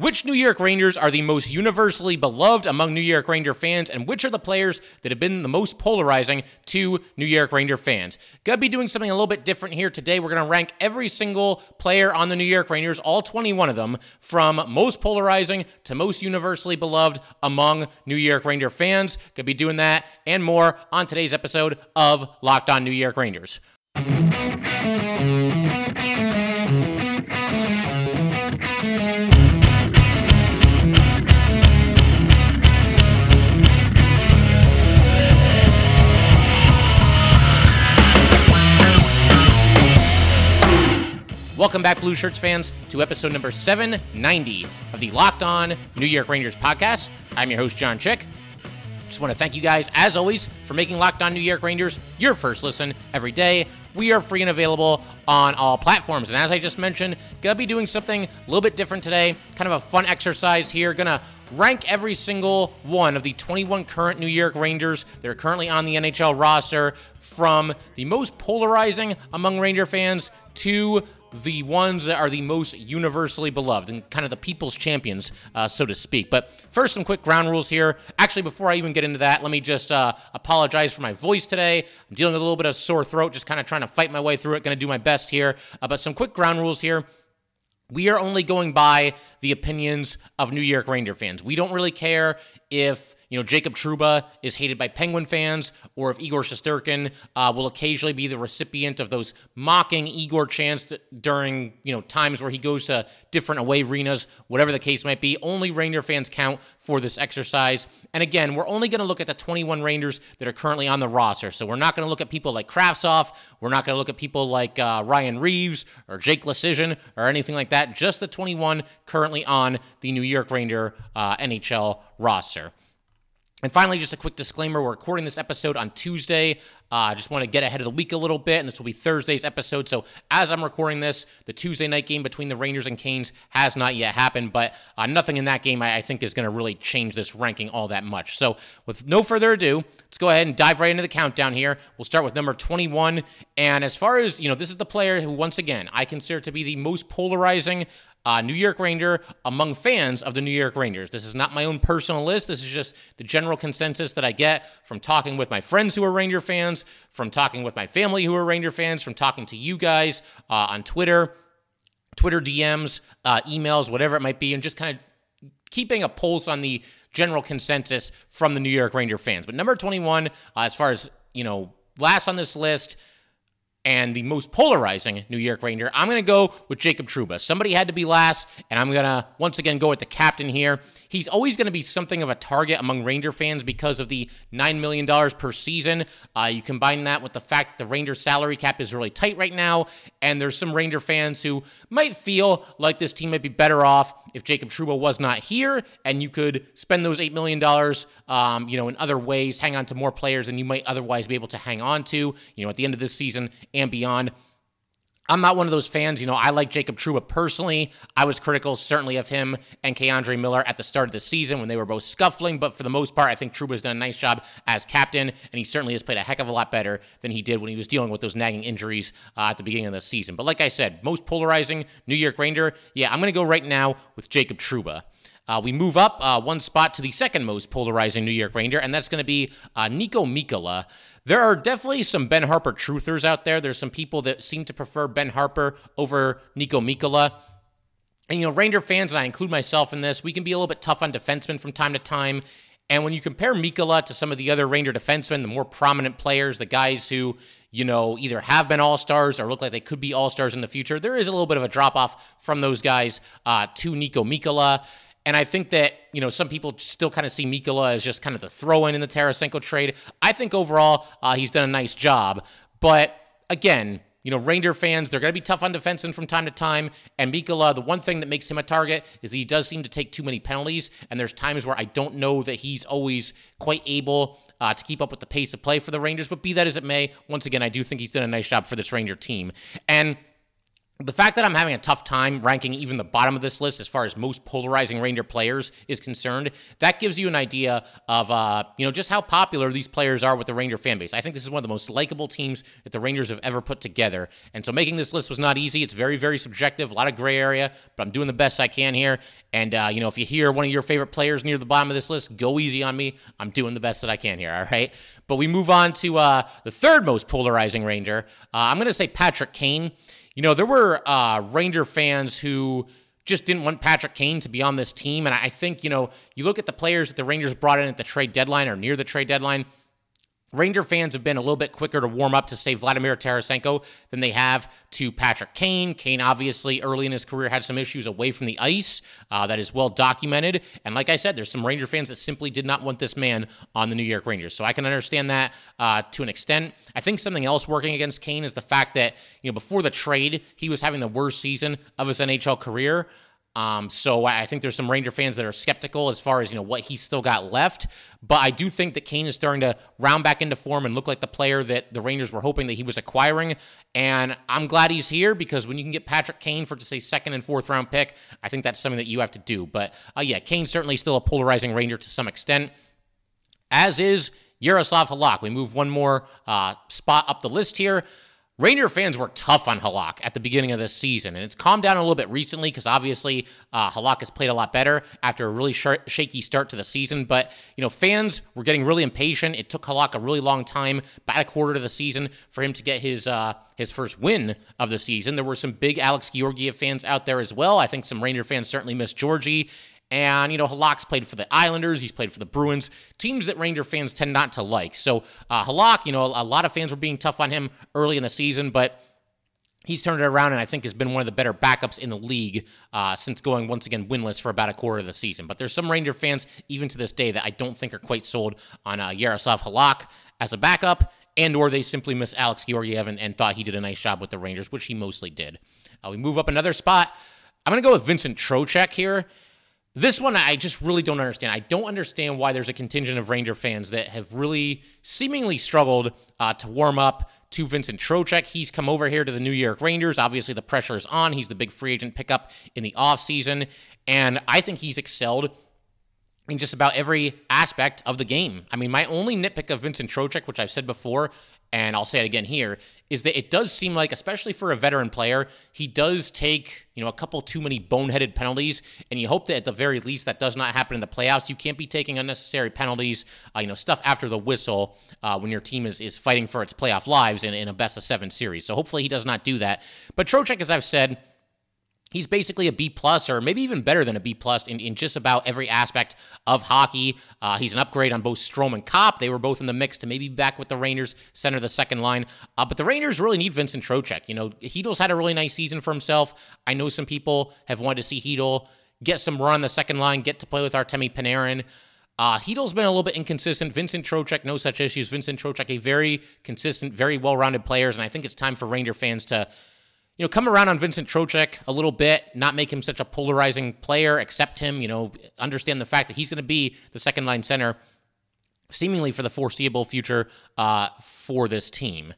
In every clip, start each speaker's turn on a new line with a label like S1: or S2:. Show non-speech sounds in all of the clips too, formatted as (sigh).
S1: Which New York Rangers are the most universally beloved among New York Ranger fans, and which are the players that have been the most polarizing to New York Ranger fans? Gonna be doing something a little bit different here today. We're gonna rank every single player on the New York Rangers, all 21 of them, from most polarizing to most universally beloved among New York Ranger fans. Gonna be doing that and more on today's episode of Locked On New York Rangers. Welcome back, Blue Shirts fans, to episode number 790 of the Locked On New York Rangers podcast. I'm your host, John Chick. Just want to thank you guys, as always, for making Locked On New York Rangers your first listen every day. We are free and available on all platforms. And as I just mentioned, gonna be doing something a little bit different today. Kind of a fun exercise here. Gonna rank every single one of the 21 current New York Rangers that are currently on the NHL roster from the most polarizing among Ranger fans to the ones that are the most universally beloved and kind of the people's champions, uh, so to speak. But first, some quick ground rules here. Actually, before I even get into that, let me just uh, apologize for my voice today. I'm dealing with a little bit of sore throat, just kind of trying to fight my way through it. Going to do my best here. Uh, but some quick ground rules here. We are only going by the opinions of New York Ranger fans. We don't really care if you know, Jacob Trouba is hated by Penguin fans, or if Igor Shesterkin uh, will occasionally be the recipient of those mocking Igor chants during, you know, times where he goes to different away arenas, whatever the case might be. Only Ranger fans count for this exercise. And again, we're only going to look at the 21 Rangers that are currently on the roster. So we're not going to look at people like Kravtsov. We're not going to look at people like uh, Ryan Reaves or Jake Leschyshyn or anything like that. Just the 21 currently on the New York Ranger uh, NHL roster. And finally, just a quick disclaimer we're recording this episode on Tuesday. I uh, just want to get ahead of the week a little bit, and this will be Thursday's episode. So, as I'm recording this, the Tuesday night game between the Rangers and Canes has not yet happened, but uh, nothing in that game I, I think is going to really change this ranking all that much. So, with no further ado, let's go ahead and dive right into the countdown here. We'll start with number 21. And as far as, you know, this is the player who, once again, I consider to be the most polarizing uh, New York Ranger among fans of the New York Rangers. This is not my own personal list. This is just the general consensus that I get from talking with my friends who are Ranger fans, from talking with my family who are Ranger fans, from talking to you guys uh, on Twitter, Twitter DMs, uh, emails, whatever it might be, and just kind of keeping a pulse on the general consensus from the New York Ranger fans. But number 21, uh, as far as, you know, last on this list, and the most polarizing New York Ranger, I'm going to go with Jacob Trouba. Somebody had to be last, and I'm going to once again go with the captain here. He's always going to be something of a target among Ranger fans because of the $9 million per season. Uh, you combine that with the fact that the Ranger salary cap is really tight right now, and there's some Ranger fans who might feel like this team might be better off if Jacob Trouba was not here, and you could spend those $8 million, um, you know, in other ways, hang on to more players than you might otherwise be able to hang on to, you know, at the end of this season and beyond. I'm not one of those fans. You know, I like Jacob Trouba personally. I was critical, certainly, of him and K'Andre Miller at the start of the season when they were both scuffling. But for the most part, I think Trouba's done a nice job as captain, and he certainly has played a heck of a lot better than he did when he was dealing with those nagging injuries uh, at the beginning of the season. But like I said, most polarizing New York Ranger. Yeah, I'm going to go right now with Jacob Trouba. Uh, we move up uh, one spot to the second most polarizing New York Ranger, and that's going to be uh, Niko Mikkola. There are definitely some Ben Harpur truthers out there. There's some people that seem to prefer Ben Harpur over Niko Mikkola. And, you know, Ranger fans, and I include myself in this, we can be a little bit tough on defensemen from time to time. And when you compare Mikkola to some of the other Ranger defensemen, the more prominent players, the guys who, you know, either have been all stars or look like they could be all stars in the future, there is a little bit of a drop off from those guys uh, to Niko Mikkola. And I think that, you know, some people still kind of see Mikkola as just kind of the throw in in the Tarasenko trade. I think overall uh, he's done a nice job. But again, you know, Ranger fans, they're going to be tough on defensemen from time to time. And Mikkola, the one thing that makes him a target is that he does seem to take too many penalties. And there's times where I don't know that he's always quite able uh, to keep up with the pace of play for the Rangers. But be that as it may, once again, I do think he's done a nice job for this Ranger team. And the fact that I'm having a tough time ranking even the bottom of this list as far as most polarizing Ranger players is concerned, that gives you an idea of uh, you know just how popular these players are with the Ranger fan base. I think this is one of the most likable teams that the Rangers have ever put together, and so making this list was not easy. It's very very subjective, a lot of gray area, but I'm doing the best I can here. And uh, you know if you hear one of your favorite players near the bottom of this list, go easy on me. I'm doing the best that I can here. All right, but we move on to uh, the third most polarizing Ranger. Uh, I'm going to say Patrick Kane. You know, there were uh, Ranger fans who just didn't want Patrick Kane to be on this team. And I think, you know, you look at the players that the Rangers brought in at the trade deadline or near the trade deadline, Ranger fans have been a little bit quicker to warm up to say Vladimir Tarasenko than they have to Patrick Kane. Kane, obviously, early in his career had some issues away from the ice uh, that is well documented. And like I said, there's some Ranger fans that simply did not want this man on the New York Rangers. So I can understand that uh, to an extent. I think something else working against Kane is the fact that, you know, before the trade, he was having the worst season of his NHL career. Um, so I think there's some Ranger fans that are skeptical as far as you know what he's still got left. But I do think that Kane is starting to round back into form and look like the player that the Rangers were hoping that he was acquiring. And I'm glad he's here because when you can get Patrick Kane for just a second and fourth round pick, I think that's something that you have to do. But uh, yeah, Kane's certainly still a polarizing Ranger to some extent, as is Yaroslav Halak. We move one more uh, spot up the list here. Ranger fans were tough on Halak at the beginning of this season, and it's calmed down a little bit recently because obviously uh, Halak has played a lot better after a really sh- shaky start to the season. But you know, fans were getting really impatient. It took Halak a really long time, about a quarter of the season, for him to get his uh, his first win of the season. There were some big Alex Georgiev fans out there as well. I think some Ranger fans certainly missed Georgie. And, you know, Halak's played for the Islanders. He's played for the Bruins, teams that Ranger fans tend not to like. So, uh, Halak, you know, a, lot of fans were being tough on him early in the season, but he's turned it around and I think has been one of the better backups in the league uh, since going once again winless for about a quarter of the season. But there's some Ranger fans, even to this day, that I don't think are quite sold on uh, Yaroslav Halak as a backup, and or they simply miss Alex Georgiev and, and thought he did a nice job with the Rangers, which he mostly did. Uh, we move up another spot. I'm going to go with Vincent Trocheck here. This one, I just really don't understand. I don't understand why there's a contingent of Ranger fans that have really seemingly struggled uh, to warm up to Vincent Trocheck. He's come over here to the New York Rangers. Obviously, the pressure is on. He's the big free agent pickup in the offseason. And I think he's excelled in just about every aspect of the game. I mean, my only nitpick of Vincent Trocheck, which I've said before, and I'll say it again here, is that it does seem like, especially for a veteran player, he does take, you know, a couple too many boneheaded penalties, and you hope that at the very least that does not happen in the playoffs. You can't be taking unnecessary penalties, uh, you know, stuff after the whistle uh, when your team is, is fighting for its playoff lives in, in a best of seven series. So hopefully he does not do that. But Trocheck, as I've said, he's basically a B plus or maybe even better than a B plus in, in just about every aspect of hockey. Uh, he's an upgrade on both Strome and Copp. They were both in the mix to maybe be back with the Rangers, center the second line. Uh, but the Rangers really need Vincent Trocheck. You know, Chytil's had a really nice season for himself. I know some people have wanted to see Chytil get some run on the second line, get to play with Artemi Panarin. Uh, Chytil's been a little bit inconsistent. Vincent Trocheck, no such issues. Vincent Trocheck, a very consistent, very well-rounded player, and I think it's time for Ranger fans to you know, come around on Vincent Trocheck a little bit, not make him such a polarizing player, accept him, you know, understand the fact that he's going to be the second line center seemingly for the foreseeable future uh, for this team.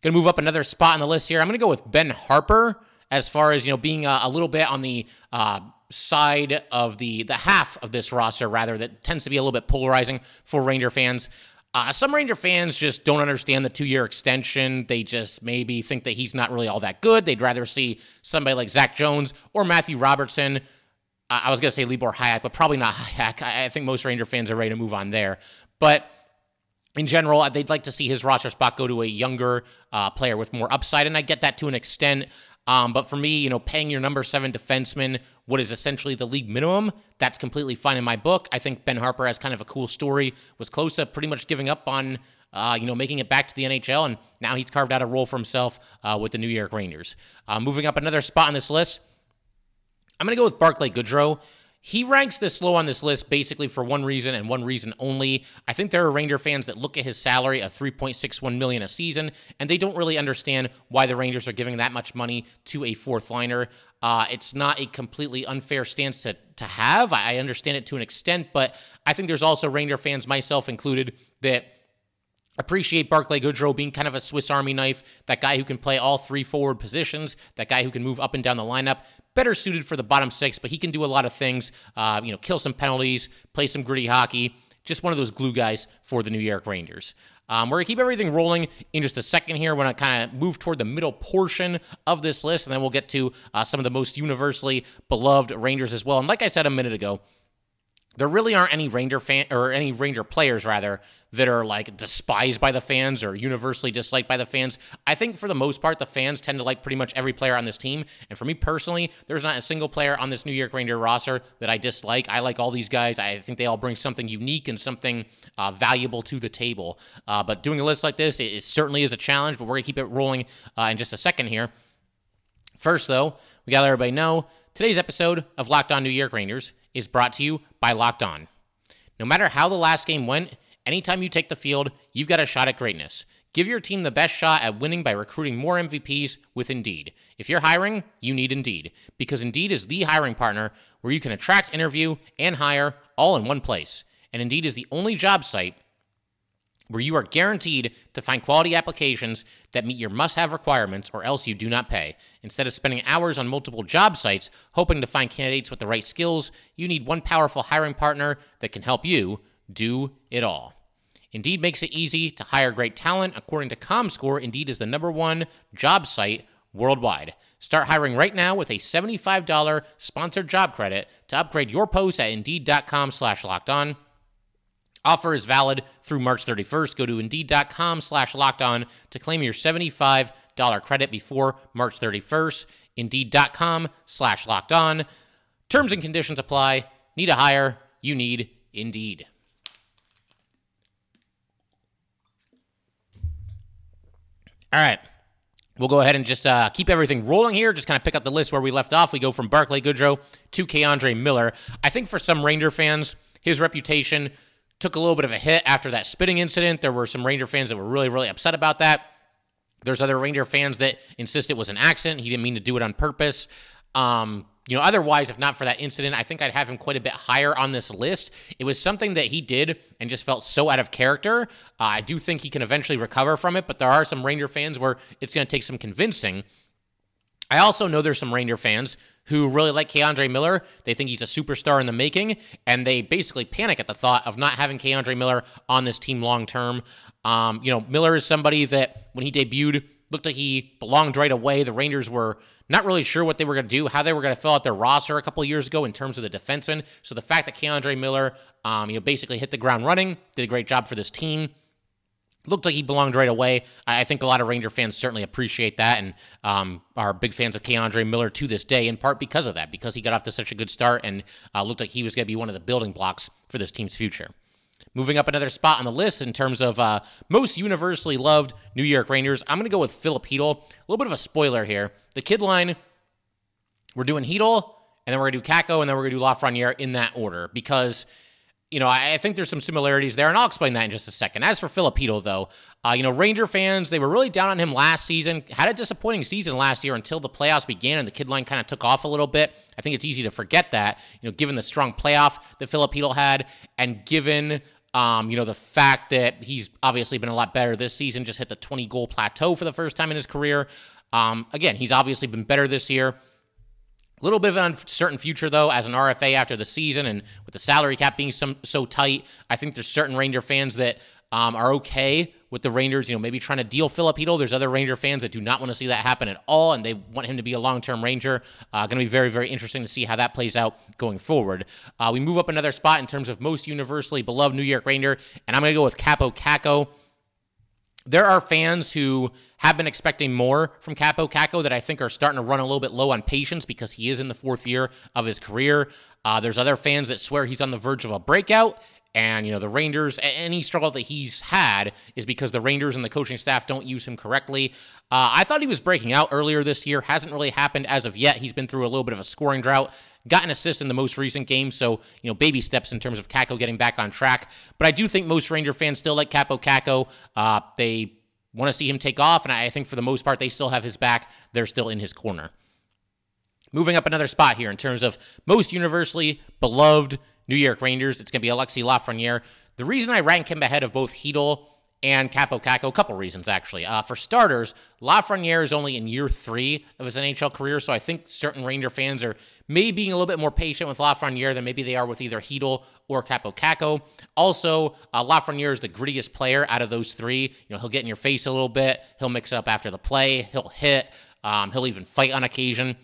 S1: Going to move up another spot on the list here. I'm going to go with Ben Harpur as far as, you know, being a, a little bit on the uh, side of the the half of this roster rather that tends to be a little bit polarizing for Ranger fans. Uh, some Ranger fans just don't understand the two year extension. They just maybe think that he's not really all that good. They'd rather see somebody like Zach Jones or Matthew Robertson. Uh, I was going to say Libor Hajek, but probably not Hajek. I, I think most Ranger fans are ready to move on there. But in general, they'd like to see his roster spot go to a younger uh, player with more upside, and I get that to an extent. Um, but for me, you know, paying your number seven defenseman what is essentially the league minimum, that's completely fine in my book. I think Ben Harpur has kind of a cool story. Was close to pretty much giving up on, uh, you know, making it back to the NHL, and now he's carved out a role for himself uh, with the New York Rangers. Uh, moving up another spot on this list, I'm going to go with Barclay Goodrow. He ranks this low on this list basically for one reason and one reason only. I think there are Ranger fans that look at his salary of 3.61 million a season and they don't really understand why the Rangers are giving that much money to a fourth liner. Uh, it's not a completely unfair stance to to have. I understand it to an extent, but I think there's also Ranger fans, myself included, that appreciate Barclay Goodrow being kind of a Swiss Army knife, that guy who can play all three forward positions, that guy who can move up and down the lineup. Better suited for the bottom six, but he can do a lot of things. Uh, you know, kill some penalties, play some gritty hockey. Just one of those glue guys for the New York Rangers. Um, we're going to keep everything rolling in just a second here. Going to kind of move toward the middle portion of this list, and then we'll get to uh, some of the most universally beloved Rangers as well. And like I said a minute ago, there really aren't any Ranger fan or any Ranger players rather that are like despised by the fans or universally disliked by the fans. I think for the most part, the fans tend to like pretty much every player on this team. And for me personally, there's not a single player on this New York Ranger roster that I dislike. I like all these guys. I think they all bring something unique and something uh, valuable to the table. Uh, but doing a list like this, it, it, certainly is a challenge. But we're gonna keep it rolling uh, in just a second here. First, though, we gotta let everybody know today's episode of Locked On New York Rangers is brought to you by Locked On. No matter how the last game went, anytime you take the field, you've got a shot at greatness. Give your team the best shot at winning by recruiting more MVPs with Indeed. If you're hiring, you need Indeed, because Indeed is the hiring partner where you can attract, interview, and hire all in one place. And Indeed is the only job site where you are guaranteed to find quality applications that meet your must have requirements or else you do not pay. Instead of spending hours on multiple job sites hoping to find candidates with the right skills, you need one powerful hiring partner that can help you do it all. Indeed makes it easy to hire great talent. According to ComScore, Indeed is the number one job site worldwide. Start hiring right now with a $75 sponsored job credit to upgrade your post at Indeed.com slash locked on. Offer is valid through March 31st. Go to Indeed.com slash locked on to claim your $75 credit before March 31st. Indeed.com slash locked on. Terms and conditions apply. Need a hire? You need Indeed. All right. We'll go ahead and just uh, keep everything rolling here. Just kind of pick up the list where we left off. We go from Barclay Goodrow to K'Andre Miller. I think for some Ranger fans, his reputation took a little bit of a hit after that spitting incident. There were some Ranger fans that were really, really upset about that. There's other Ranger fans that insist it was an accident. He didn't mean to do it on purpose. Um, you know, otherwise, if not for that incident, I think I'd have him quite a bit higher on this list. It was something that he did and just felt so out of character. Uh, I do think he can eventually recover from it, but there are some Ranger fans where it's going to take some convincing. I also know there's some Ranger fans who really like K'Andre Miller. They think he's a superstar in the making, and they basically panic at the thought of not having K'Andre Miller on this team long term. Um, you know, Miller is somebody that when he debuted looked like he belonged right away. The Rangers were not really sure what they were going to do, how they were going to fill out their roster a couple years ago in terms of the defenseman. So the fact that K'Andre Miller, um, you know, basically hit the ground running, did a great job for this team looked like he belonged right away. I think a lot of Ranger fans certainly appreciate that and um, are big fans of K'Andre Miller to this day, in part because of that, because he got off to such a good start and uh, looked like he was going to be one of the building blocks for this team's future. Moving up another spot on the list in terms of uh, most universally loved New York Rangers, I'm going to go with Filip Chytil. A little bit of a spoiler here. The kid line, we're doing Chytil, and then we're going to do Kakko, and then we're going to do Lafreniere in that order because – you know, I, think there's some similarities there, and I'll explain that in just a second. As for Filip Chytil, though, uh, you know, Ranger fans, they were really down on him last season. Had a disappointing season last year until the playoffs began and the kid line kind of took off a little bit. I think it's easy to forget that, you know, given the strong playoff that Filip Chytil had, and given um, you know, the fact that he's obviously been a lot better this season, just hit the 20 goal plateau for the first time in his career. Um, again, he's obviously been better this year. A little bit of an uncertain future, though, as an RFA after the season and with the salary cap being some, so tight. I think there's certain Ranger fans that um, are okay with the Rangers, you know, maybe trying to deal Filipino. There's other Ranger fans that do not want to see that happen at all, and they want him to be a long-term Ranger. Uh, going to be very, very interesting to see how that plays out going forward. Uh, we move up another spot in terms of most universally beloved New York Ranger, and I'm going to go with Kaapo Kakko there are fans who have been expecting more from Kaapo Kakko that I think are starting to run a little bit low on patience because he is in the fourth year of his career. Uh, there's other fans that swear he's on the verge of a breakout. And, you know, the Rangers, any struggle that he's had is because the Rangers and the coaching staff don't use him correctly. Uh, I thought he was breaking out earlier this year. Hasn't really happened as of yet. He's been through a little bit of a scoring drought. Got an assist in the most recent game, so, you know, baby steps in terms of Kakko getting back on track. But I do think most Ranger fans still like Kaapo Kakko. Uh, they want to see him take off, and I think for the most part, they still have his back. They're still in his corner. Moving up another spot here in terms of most universally beloved New York Rangers, it's going to be Alexi Lafreniere. The reason I rank him ahead of both Chytil and Kaapo Kakko. A couple reasons, actually. Uh, for starters, Lafreniere is only in year three of his NHL career, so I think certain Ranger fans are maybe being a little bit more patient with Lafreniere than maybe they are with either Chytil or Kaapo Kakko. Also, uh, Lafreniere is the grittiest player out of those three. You know, he'll get in your face a little bit. He'll mix it up after the play. He'll hit. Um, he'll even fight on occasion.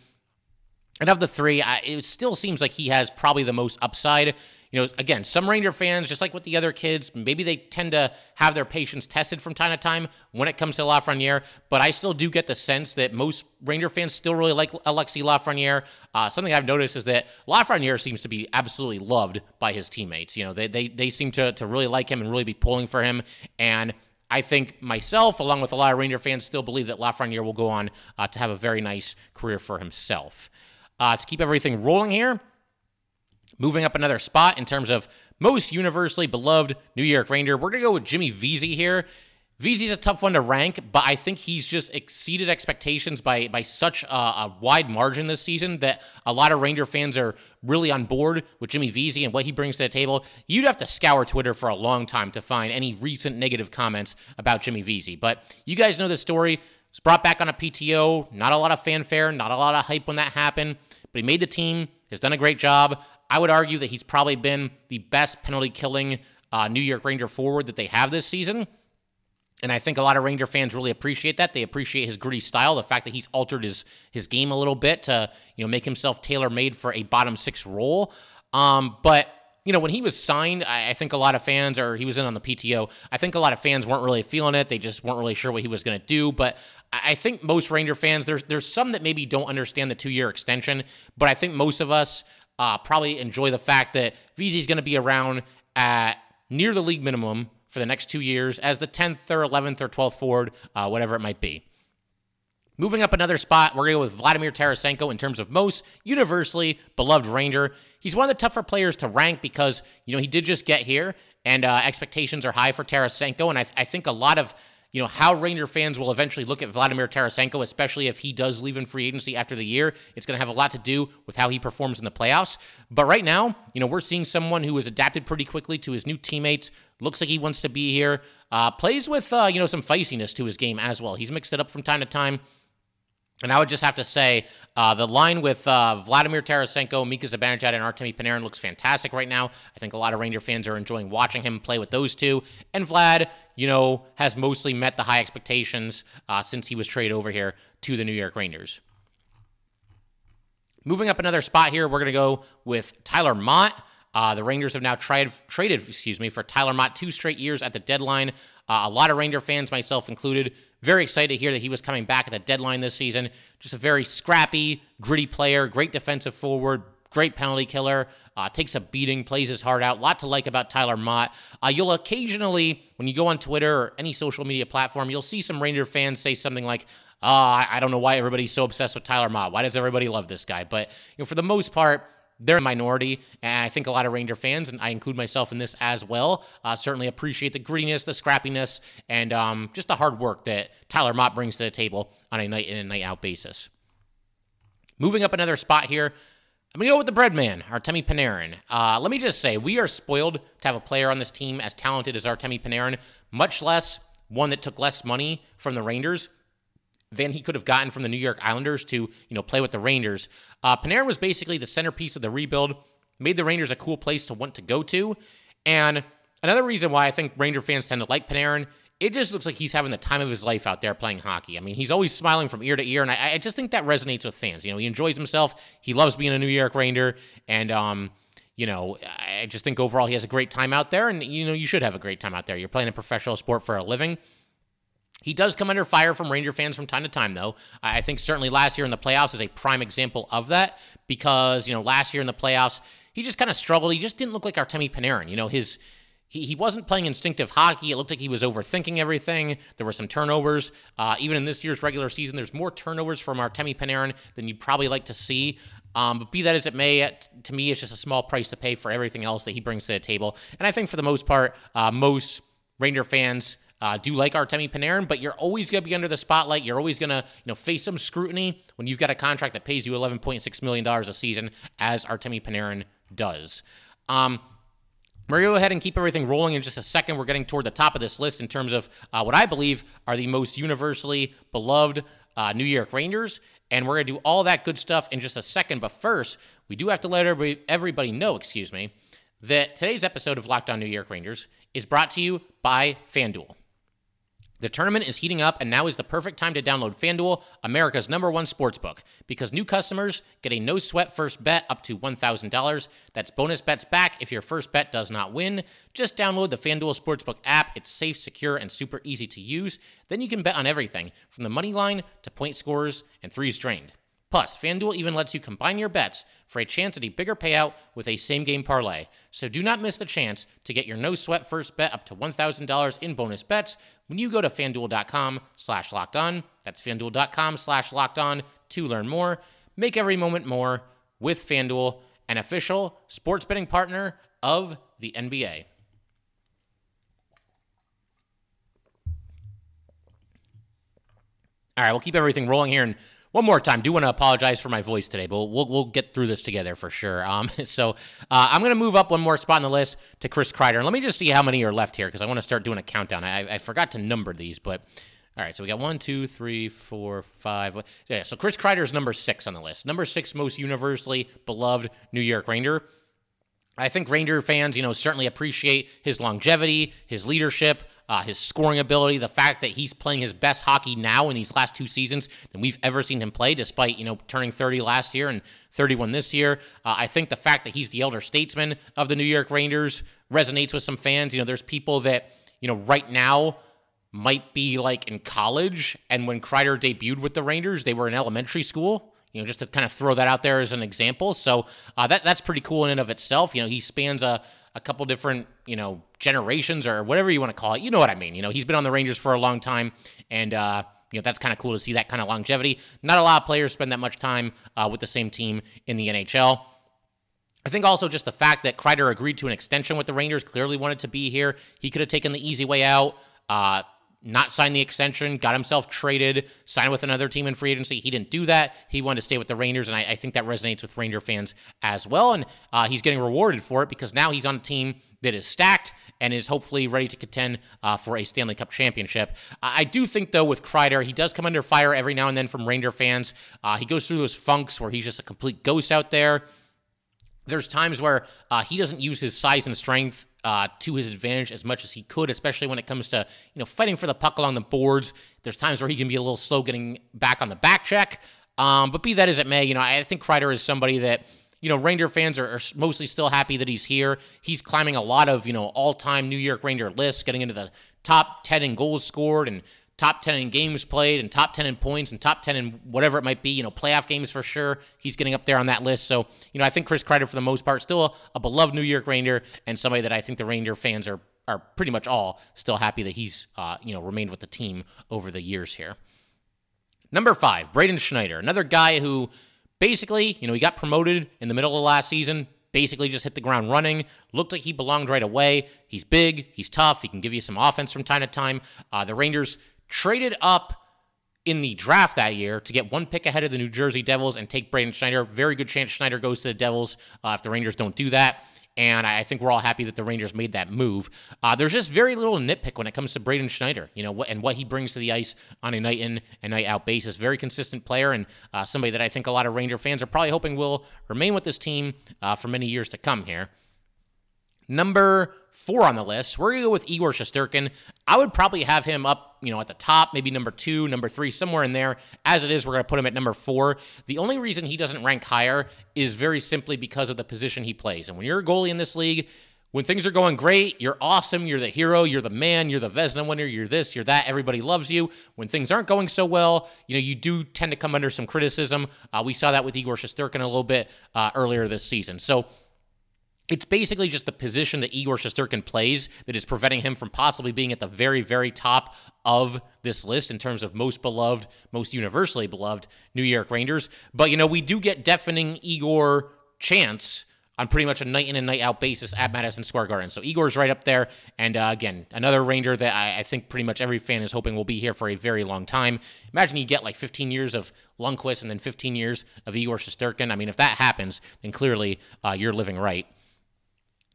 S1: And of the three, I, it still seems like he has probably the most upside you know, again, some Ranger fans, just like with the other kids, maybe they tend to have their patience tested from time to time when it comes to Lafreniere. But I still do get the sense that most Ranger fans still really like Alexi Lafreniere. Uh, something I've noticed is that Lafreniere seems to be absolutely loved by his teammates. You know, they they they seem to to really like him and really be pulling for him. And I think myself, along with a lot of Ranger fans, still believe that Lafreniere will go on uh, to have a very nice career for himself. Uh, to keep everything rolling here, Moving up another spot in terms of most universally beloved New York Ranger, we're going to go with Jimmy Vesey here. Vesey's a tough one to rank, but I think he's just exceeded expectations by by such a, a, wide margin this season that a lot of Ranger fans are really on board with Jimmy Vesey and what he brings to the table. You'd have to scour Twitter for a long time to find any recent negative comments about Jimmy Vesey. But you guys know the story. He's brought back on a PTO. Not a lot of fanfare, not a lot of hype when that happened, but he made the team. Has done a great job. I would argue that he's probably been the best penalty killing uh, New York Ranger forward that they have this season. And I think a lot of Ranger fans really appreciate that. They appreciate his gritty style, the fact that he's altered his his game a little bit to you know make himself tailor made for a bottom six role. Um, but you know when he was signed, I, I, think a lot of fans, or he was in on the PTO. I think a lot of fans weren't really feeling it. They just weren't really sure what he was going to do. But I think most Ranger fans, there's there's some that maybe don't understand the two year extension. But I think most of us uh, probably enjoy the fact that Vesey's going to be around at near the league minimum for the next two years as the 10th or 11th or 12th forward, uh, whatever it might be. Moving up another spot, we're going to go with Vladimir Tarasenko in terms of most universally beloved Ranger. He's one of the tougher players to rank because, you know, he did just get here and uh, expectations are high for Tarasenko. And I, I think a lot of you know, how Ranger fans will eventually look at Vladimir Tarasenko, especially if he does leave in free agency after the year. It's going to have a lot to do with how he performs in the playoffs. But right now, you know, we're seeing someone who has adapted pretty quickly to his new teammates. Looks like he wants to be here. Uh, plays with, uh, you know, some feistiness to his game as well. He's mixed it up from time to time. And I would just have to say uh, the line with uh, Vladimir Tarasenko, Mika Zibanejad, and Artemi Panarin looks fantastic right now. I think a lot of Ranger fans are enjoying watching him play with those two. And Vlad, you know, has mostly met the high expectations uh, since he was traded over here to the New York Rangers. Moving up another spot here, we're going to go with Tyler Motte. Uh, the Rangers have now tried, traded, excuse me, for Tyler Motte two straight years at the deadline. Uh, a lot of Ranger fans, myself included, very excited to hear that he was coming back at the deadline this season. Just a very scrappy, gritty player, great defensive forward, great penalty killer, uh, takes a beating, plays his heart out. Lot to like about Tyler Motte. Uh, you'll occasionally, when you go on Twitter or any social media platform, you'll see some Ranger fans say something like, oh, I don't know why everybody's so obsessed with Tyler Motte. Why does everybody love this guy? But you know, for the most part, they're a minority, and I think a lot of Ranger fans, and I include myself in this as well, uh, certainly appreciate the grittiness, the scrappiness, and um, just the hard work that Tyler Motte brings to the table on a night in and night out basis. Moving up another spot here, I'm to go with the bread man, Artemi Panarin. Uh, let me just say, we are spoiled to have a player on this team as talented as Artemi Panarin, much less one that took less money from the Rangers than he could have gotten from the New York Islanders to, you know, play with the Rangers. Uh, Panarin was basically the centerpiece of the rebuild, made the Rangers a cool place to want to go to. And another reason why I think Ranger fans tend to like Panarin, it just looks like he's having the time of his life out there playing hockey. I mean, he's always smiling from ear to ear, and I, I just think that resonates with fans. You know, he enjoys himself. He loves being a New York Ranger, and um, you know, I just think overall he has a great time out there, and you know, you should have a great time out there. You're playing a professional sport for a living. He does come under fire from Ranger fans from time to time, though. I think certainly last year in the playoffs is a prime example of that because, you know, last year in the playoffs, he just kind of struggled. He just didn't look like Artemi Panarin. You know, his he, he wasn't playing instinctive hockey. It looked like he was overthinking everything. There were some turnovers. Uh, even in this year's regular season, there's more turnovers from Artemi Panarin than you'd probably like to see. Um, but be that as it may, to me, it's just a small price to pay for everything else that he brings to the table. And I think for the most part, uh, most Ranger fans uh, do like Artemi Panarin, but you're always going to be under the spotlight. You're always going to, you know, face some scrutiny when you've got a contract that pays you 11.6 million dollars a season, as Artemi Panarin does. Um, We're going to go ahead and keep everything rolling in just a second. We're getting toward the top of this list in terms of uh, what I believe are the most universally beloved uh, New York Rangers. And we're going to do all that good stuff in just a second. But first, we do have to let everybody, everybody know, excuse me, that today's episode of Locked On New York Rangers is brought to you by FanDuel. The tournament is heating up, and now is the perfect time to download FanDuel, America's number one sportsbook, because new customers get a no sweat first bet up to $1,000. That's bonus bets back if your first bet does not win. Just download the FanDuel Sportsbook app. It's safe, secure, and super easy to use. Then you can bet on everything from the money line to point scores and threes drained. Plus, FanDuel even lets you combine your bets for a chance at a bigger payout with a same game parlay. So do not miss the chance to get your no sweat first bet up to $1,000 in bonus bets when you go to fanduel.com slash locked on. That's fanduel.com slash locked on to learn more. Make every moment more with FanDuel, an official sports betting partner of the NBA. All right, we'll keep everything rolling here and one more time, do want to apologize for my voice today, but we'll, we'll get through this together for sure. Um, (laughs) so uh, I'm going to move up one more spot on the list to Chris Kreider. And let me just see how many are left here because I want to start doing a countdown. I, I forgot to number these, but all right, so we got one, two, three, four, five. Yeah, so Chris Kreider is number six on the list. Number six most universally beloved New York Ranger. I think Ranger fans, you know, certainly appreciate his longevity, his leadership, uh, his scoring ability, the fact that he's playing his best hockey now in these last two seasons than we've ever seen him play, despite you know turning 30 last year and 31 this year. Uh, I think the fact that he's the elder statesman of the New York Rangers resonates with some fans. You know, there's people that you know right now might be like in college, and when Kreider debuted with the Rangers, they were in elementary school. You know, just to kind of throw that out there as an example. So uh, that that's pretty cool in and of itself. You know, he spans a a couple different, you know, generations or whatever you want to call it. You know what I mean? You know, he's been on the Rangers for a long time, and uh, you know that's kind of cool to see that kind of longevity. Not a lot of players spend that much time uh, with the same team in the NHL. I think also just the fact that Kreider agreed to an extension with the Rangers, clearly wanted to be here. He could have taken the easy way out. Uh, not sign the extension, got himself traded, signed with another team in free agency. He didn't do that. He wanted to stay with the Rangers, and I, I think that resonates with Ranger fans as well. And uh, he's getting rewarded for it because now he's on a team that is stacked and is hopefully ready to contend uh, for a Stanley Cup championship. I do think, though, with Kreider, he does come under fire every now and then from Ranger fans. Uh, he goes through those funks where he's just a complete ghost out there. There's times where uh, he doesn't use his size and strength uh, to his advantage as much as he could, especially when it comes to you know fighting for the puck along the boards. There's times where he can be a little slow getting back on the back check. Um, but be that as it may, you know I think Kreider is somebody that you know Ranger fans are, are, mostly still happy that he's here. He's climbing a lot of you know all-time New York Ranger lists, getting into the top 10 in goals scored and top 10 in games played and top 10 in points and top 10 in whatever it might be, you know, playoff games for sure. He's getting up there on that list. So, you know, I think Chris Kreider, for the most part, still a, a beloved New York Ranger and somebody that I think the Ranger fans are are pretty much all still happy that he's, uh, you know, remained with the team over the years here. Number five, Braden Schneider, another guy who basically, you know, he got promoted in the middle of last season, basically just hit the ground running. Looked like he belonged right away. He's big, he's tough, he can give you some offense from time to time. Uh, the Rangers traded up in the draft that year to get one pick ahead of the New Jersey Devils and take Braden Schneider. Very good chance Schneider goes to the Devils uh, if the Rangers don't do that. And I think we're all happy that the Rangers made that move. Uh, there's just very little nitpick when it comes to Braden Schneider, you know, and what he brings to the ice on a night in and night out basis. Very consistent player and uh, somebody that I think a lot of Ranger fans are probably hoping will remain with this team uh, for many years to come here. Number four on the list, we're going to go with Igor Shesterkin. I would probably have him up, you know, at the top, maybe number two, number three, somewhere in there. As it is, we're going to put him at number four. The only reason he doesn't rank higher is very simply because of the position he plays. And when you're a goalie in this league, when things are going great, you're awesome, you're the hero, you're the man, you're the Vezina winner, you're this, you're that, everybody loves you. When things aren't going so well, you know, you do tend to come under some criticism. Uh, we saw that with Igor Shesterkin a little bit uh, earlier this season. So, it's basically just the position that Igor Shesterkin plays that is preventing him from possibly being at the very, very top of this list in terms of most beloved, most universally beloved New York Rangers. But, you know, we do get deafening Igor chance on pretty much a night in and night out basis at Madison Square Garden. So Igor's right up there. And uh, again, another Ranger that I, I, think pretty much every fan is hoping will be here for a very long time. Imagine you get like 15 years of Lundqvist and then 15 years of Igor Shesterkin. I mean, if that happens, then clearly uh, you're living right.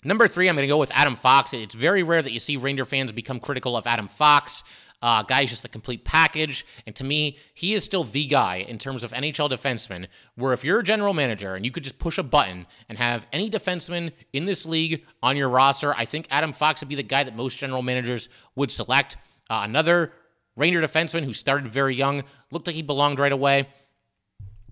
S1: Number three, I'm going to go with Adam Fox. It's very rare that you see Ranger fans become critical of Adam Fox. Uh, guy's just a complete package. And to me, he is still the guy in terms of NHL defensemen, where if you're a general manager and you could just push a button and have any defenseman in this league on your roster, I think Adam Fox would be the guy that most general managers would select. Uh, another Ranger defenseman who started very young, looked like he belonged right away.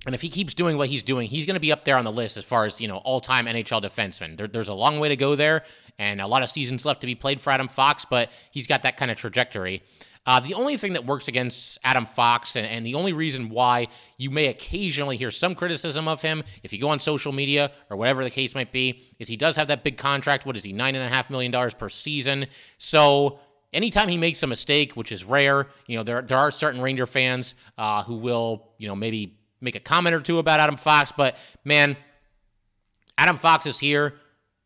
S1: And if he keeps doing what he's doing, he's going to be up there on the list as far as you know all-time NHL defensemen. There, there's a long way to go there, and a lot of seasons left to be played for Adam Fox, but he's got that kind of trajectory. Uh, the only thing that works against Adam Fox, and, and, the only reason why you may occasionally hear some criticism of him, if you go on social media or whatever the case might be, is he does have that big contract. What is he, nine and a half million dollars per season? So anytime he makes a mistake, which is rare, you know there there are certain Ranger fans uh, who will you know maybe make a comment or two about Adam Fox, but man, Adam Fox is here.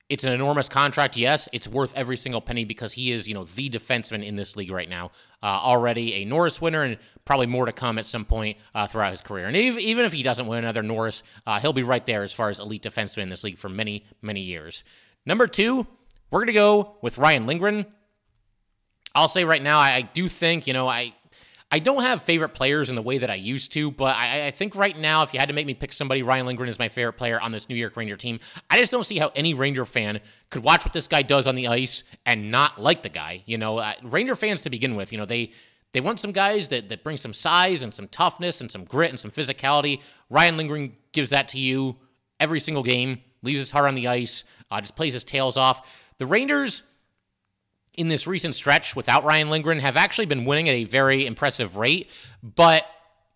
S1: It's an enormous contract. Yes, it's worth every single penny because he is, you know, the defenseman in this league right now. Uh, already a Norris winner and probably more to come at some point uh, throughout his career. And even if he doesn't win another Norris, uh, he'll be right there as far as elite defenseman in this league for many, many years. Number two, we're going to go with Ryan Lindgren. I'll say right now, I, I do think, you know, I I don't have favorite players in the way that I used to, but I, I, think right now, if you had to make me pick somebody, Ryan Lindgren is my favorite player on this New York Ranger team. I just don't see how any Ranger fan could watch what this guy does on the ice and not like the guy. You know, uh, Ranger fans to begin with, you know, they they want some guys that, that bring some size and some toughness and some grit and some physicality. Ryan Lindgren gives that to you every single game, leaves his heart on the ice, uh, just plays his tails off. The Rangers in this recent stretch without Ryan Lindgren have actually been winning at a very impressive rate. But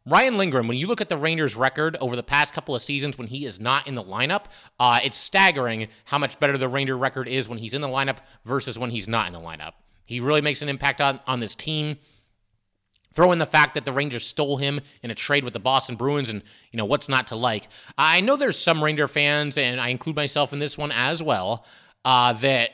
S1: Ryan Lindgren, when you look at the Rangers' record over the past couple of seasons when he is not in the lineup, uh, it's staggering how much better the Ranger record is when he's in the lineup versus when he's not in the lineup. He really makes an impact on, on this team. Throw in the fact that the Rangers stole him in a trade with the Boston Bruins, and you know what's not to like. I know there's some Ranger fans, and I include myself in this one as well, uh, that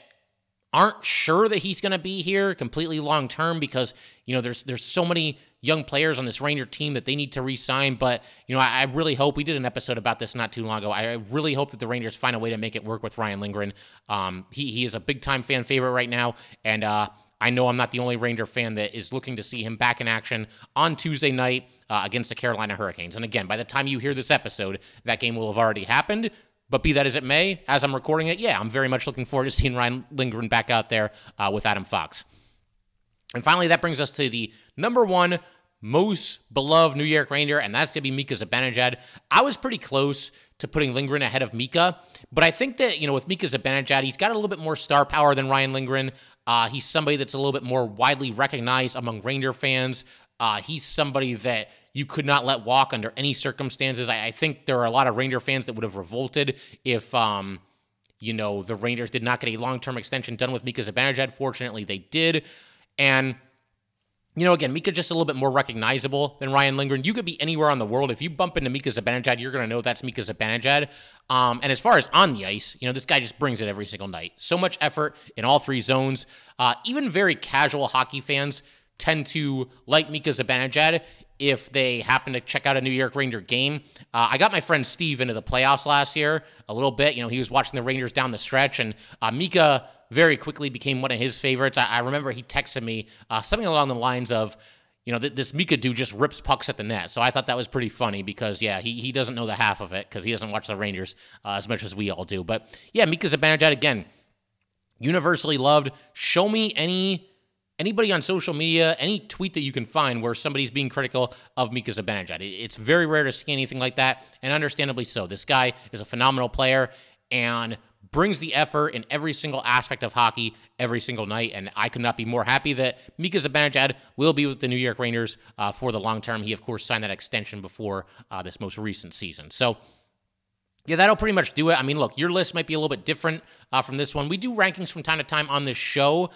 S1: aren't sure that he's going to be here completely long term because you know there's there's so many young players on this Ranger team that they need to re-sign. But you know, I, I, really hope we did an episode about this not too long ago. I really hope that the Rangers find a way to make it work with Ryan Lindgren. Um, he he is a big time fan favorite right now, and uh, I know I'm not the only Ranger fan that is looking to see him back in action on Tuesday night uh, against the Carolina Hurricanes. And again, by the time you hear this episode, that game will have already happened. But be that as it may, as I'm recording it, yeah, I'm very much looking forward to seeing Ryan Lindgren back out there uh, with Adam Fox. And finally, that brings us to the number one most beloved New York Ranger, and that's going to be Mika Zibanejad. I was pretty close to putting Lindgren ahead of Mika, but I think that, you know, with Mika Zibanejad, he's got a little bit more star power than Ryan Lindgren. Uh, he's somebody that's a little bit more widely recognized among Ranger fans. Uh, he's somebody that you could not let walk under any circumstances. I, I, think there are a lot of Ranger fans that would have revolted if, um, you know, the Rangers did not get a long term extension done with Mika Zibanejad. Fortunately, they did. And, you know, again, Mika just a little bit more recognizable than Ryan Lindgren. You could be anywhere on the world. If you bump into Mika Zibanejad, you're going to know that's Mika Zibanejad. Um, and as far as on the ice, you know, this guy just brings it every single night. So much effort in all three zones. Uh, even very casual hockey fans tend to like Mika Zibanejad if they happen to check out a New York Ranger game. Uh, I got my friend Steve into the playoffs last year a little bit. You know, he was watching the Rangers down the stretch, and uh, Mika very quickly became one of his favorites. I, I remember he texted me uh, something along the lines of, you know, th- this Mika dude just rips pucks at the net. So I thought that was pretty funny because, yeah, he, he doesn't know the half of it because he doesn't watch the Rangers uh, as much as we all do. But yeah, Mika Zibanejad, again, universally loved. Show me any anybody on social media, any tweet that you can find where somebody's being critical of Mika Zibanejad. It's very rare to see anything like that, and understandably so. This guy is a phenomenal player and brings the effort in every single aspect of hockey every single night. And I could not be more happy that Mika Zibanejad will be with the New York Rangers uh, for the long term. He, of course, signed that extension before uh, this most recent season. So, yeah, that'll pretty much do it. I mean, look, your list might be a little bit different uh, from this one. We do rankings from time to time on this show.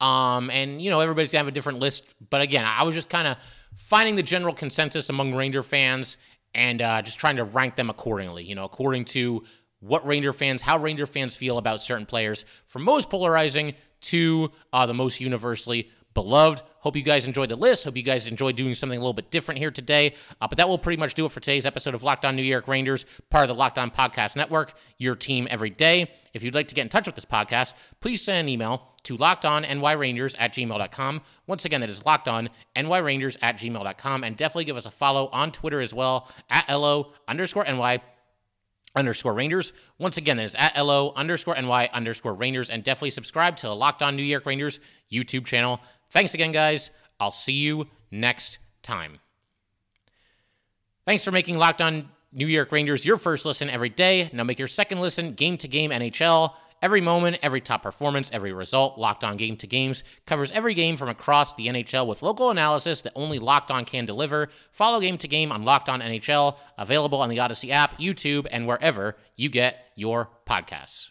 S1: Um, and you know, everybody's gonna have a different list. But again, I was just kind of finding the general consensus among Ranger fans and uh, just trying to rank them accordingly. You know, according to what Ranger fans, how Ranger fans feel about certain players, from most polarizing to uh, the most universally beloved. Hope you guys enjoyed the list. Hope you guys enjoyed doing something a little bit different here today. Uh, but that will pretty much do it for today's episode of Locked On New York Rangers, part of the Locked On Podcast Network, your team every day. If you'd like to get in touch with this podcast, please send an email to lockedonnyrangers at gmail.com. Once again, that is lockedonnyrangers at gmail.com. And definitely give us a follow on Twitter as well at LO underscore NY underscore Rangers. Once again, that is at LO underscore NY underscore Rangers. And definitely subscribe to the Locked On New York Rangers YouTube channel. Thanks again, guys. I'll see you next time. Thanks for making Locked On New York Rangers your first listen every day. Now make your second listen game to game NHL. Every moment, every top performance, every result, Locked On Game to Games covers every game from across the NHL with local analysis that only Locked On can deliver. Follow Game to Game on Locked On NHL, available on the Audacy app, YouTube, and wherever you get your podcasts.